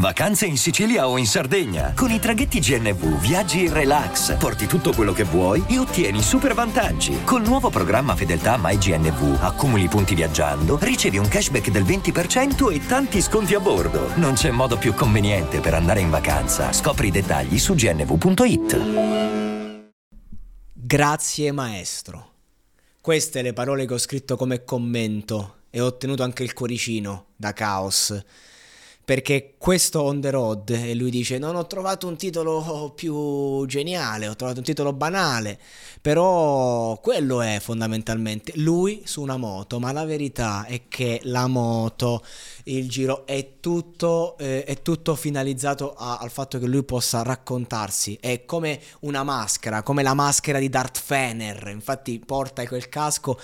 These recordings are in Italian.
Vacanze in Sicilia o in Sardegna. Con i traghetti GNV viaggi in relax, porti tutto quello che vuoi e ottieni super vantaggi. Col nuovo programma Fedeltà MyGNV accumuli punti viaggiando, ricevi un cashback del 20% e tanti sconti a bordo. Non c'è modo più conveniente per andare in vacanza. Scopri i dettagli su gnv.it. Grazie maestro. Queste le parole che ho scritto come commento e ho ottenuto anche il cuoricino da Caos perché questo on the road e lui dice non ho trovato un titolo più geniale, ho trovato un titolo banale, però quello è fondamentalmente lui su una moto, ma la verità è che la moto, il giro è tutto, eh, è tutto finalizzato a, al fatto che lui possa raccontarsi, è come una maschera, come la maschera di Darth Fener, infatti porta quel casco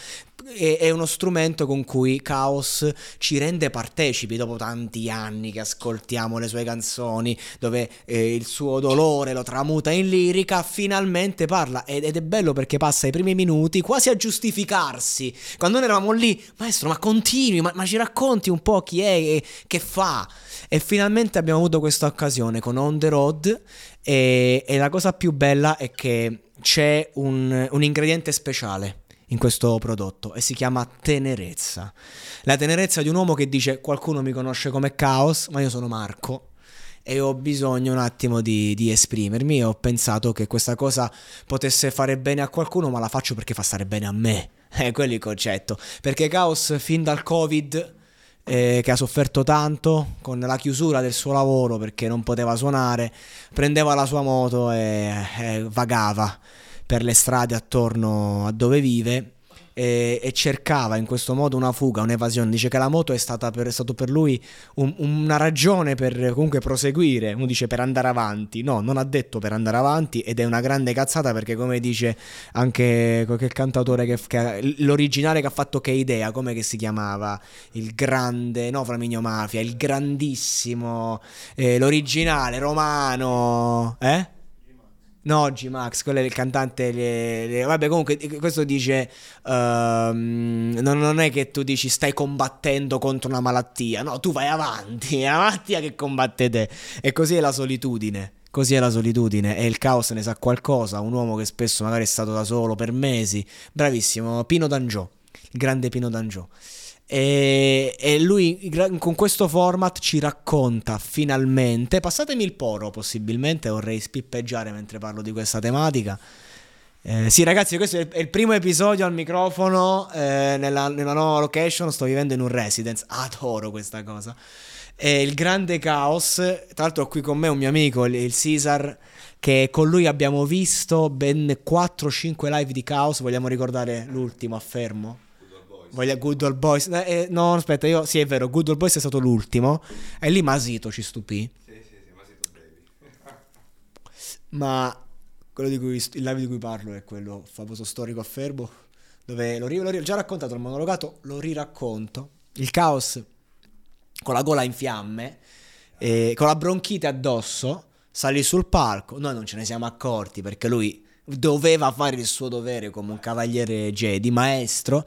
è, uno strumento con cui Chaos ci rende partecipi dopo tanti anni che ascoltiamo le sue canzoni, dove eh, il suo dolore lo tramuta in lirica, finalmente parla ed, ed, è bello perché passa i primi minuti quasi a giustificarsi. Quando noi eravamo lì, maestro, ma continui, ma, ma ci racconti un po' chi è e che fa. E finalmente abbiamo avuto questa occasione con On the Road e, e la cosa più bella è che c'è un, un ingrediente speciale in questo prodotto e si chiama tenerezza. La tenerezza di un uomo che dice qualcuno mi conosce come Caos, ma io sono Marco e ho bisogno un attimo di, di esprimermi e ho pensato che questa cosa potesse fare bene a qualcuno, ma la faccio perché fa stare bene a me. È quello il concetto. Perché Caos fin dal Covid... Eh, che ha sofferto tanto con la chiusura del suo lavoro perché non poteva suonare, prendeva la sua moto e, e vagava per le strade attorno a dove vive e, e, cercava in questo modo una fuga, un'evasione. Dice che la moto è stata per, è stato per lui un, una ragione per comunque proseguire. Uno dice per andare avanti. No, non ha detto per andare avanti ed è una grande cazzata perché come dice anche quel cantautore che, che l'originale che ha fatto che idea, come che si chiamava? Il grande, no Flaminio Mafia, il grandissimo, eh, l'originale romano, eh? No, G-Max, quello è il cantante. Le, le... Vabbè, comunque, questo dice: uh, non, non, è che tu dici stai combattendo contro una malattia, no, tu vai avanti, è la malattia che combatte te. E così è la solitudine. Così è la solitudine e il caos ne sa qualcosa. Un uomo che spesso magari è stato da solo per mesi. Bravissimo, Pino D'Angio, il grande Pino D'Angio. E, e, lui con questo format ci racconta finalmente, passatemi il poro possibilmente, vorrei spippeggiare mentre parlo di questa tematica. Eh, sì ragazzi, questo è il primo episodio al microfono eh, nella, nella, nuova location, sto vivendo in un residence, adoro questa cosa. È il grande caos, tra l'altro ho qui con me un mio amico, il, il Caesar, che con lui abbiamo visto ben 4-5 live di caos, vogliamo ricordare l'ultimo, affermo? Voglia Good Old Boys. Eh, eh, no, aspetta, io sì, è vero, Good Old Boys è stato l'ultimo. E lì Masito ci stupì. Sì, sì, sì, Masito Baby. Ma quello di cui, il live di cui parlo è quello famoso storico a Ferbo. Dove l'ho, l'ho, l'ho già raccontato il monologato, lo riracconto. Il caos con la gola in fiamme, e con la bronchite addosso, salì sul palco. Noi non ce ne siamo accorti perché lui doveva fare il suo dovere come un cavaliere Jedi, maestro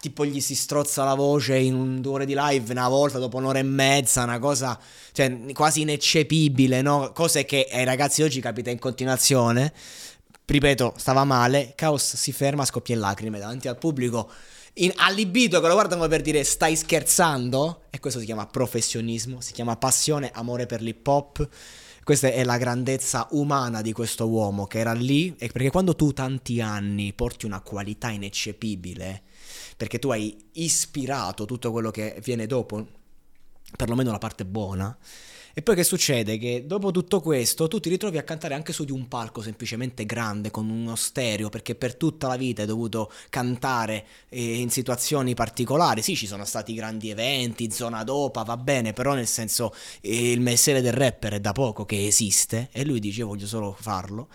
tipo gli si strozza la voce in un, due ore di live una volta dopo un'ora e mezza, una cosa cioè, quasi ineccepibile, no? Cose che ai ragazzi oggi capita in continuazione. Ripeto, stava male, Caos si ferma, scoppia in lacrime davanti al pubblico in, allibito che lo guardano per dire stai scherzando e questo si chiama professionismo, si chiama passione, amore per l'hip hop. Questa è la grandezza umana di questo uomo che era lì, perché quando tu tanti anni porti una qualità ineccepibile, perché tu hai ispirato tutto quello che viene dopo, perlomeno la parte buona, e poi che succede? Che dopo tutto questo tu ti ritrovi a cantare anche su di un palco semplicemente grande con uno stereo perché per tutta la vita hai dovuto cantare eh, in situazioni particolari. Sì, ci sono stati grandi eventi, zona dopa, va bene, però nel senso eh, il mestiere del rapper è da poco che esiste e lui dice voglio solo farlo.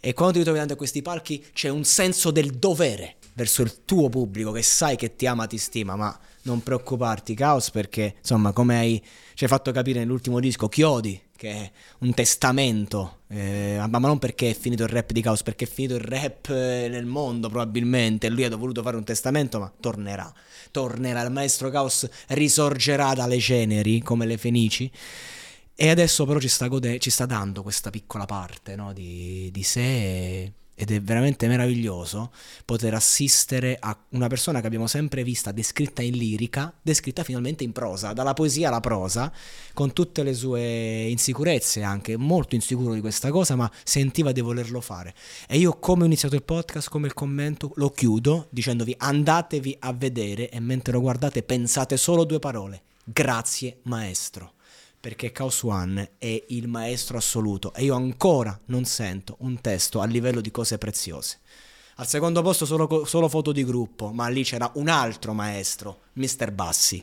E quando ti ritrovi davanti a questi palchi c'è un senso del dovere verso il tuo pubblico che sai che ti ama, ti stima, ma non preoccuparti, Caos, perché insomma, come hai ci hai fatto capire nell'ultimo disco, Chiodi, che è un testamento, eh, ma non perché è finito il rap di Caos, perché è finito il rap eh, nel mondo probabilmente, lui ha voluto fare un testamento, ma tornerà, tornerà, il maestro Caos risorgerà dalle ceneri come le fenici. E adesso però ci sta, gode- ci sta dando questa piccola parte no, di, di sé ed è veramente meraviglioso poter assistere a una persona che abbiamo sempre vista descritta in lirica, descritta finalmente in prosa, dalla poesia alla prosa, con tutte le sue insicurezze anche, molto insicuro di questa cosa, ma sentiva di volerlo fare. E io come ho iniziato il podcast, come il commento, lo chiudo dicendovi andatevi a vedere e mentre lo guardate pensate solo due parole. Grazie maestro perché Chaos One è il maestro assoluto e io ancora non sento un testo a livello di cose preziose. Al secondo posto solo, solo foto di gruppo, ma lì c'era un altro maestro, Mr. Bassi.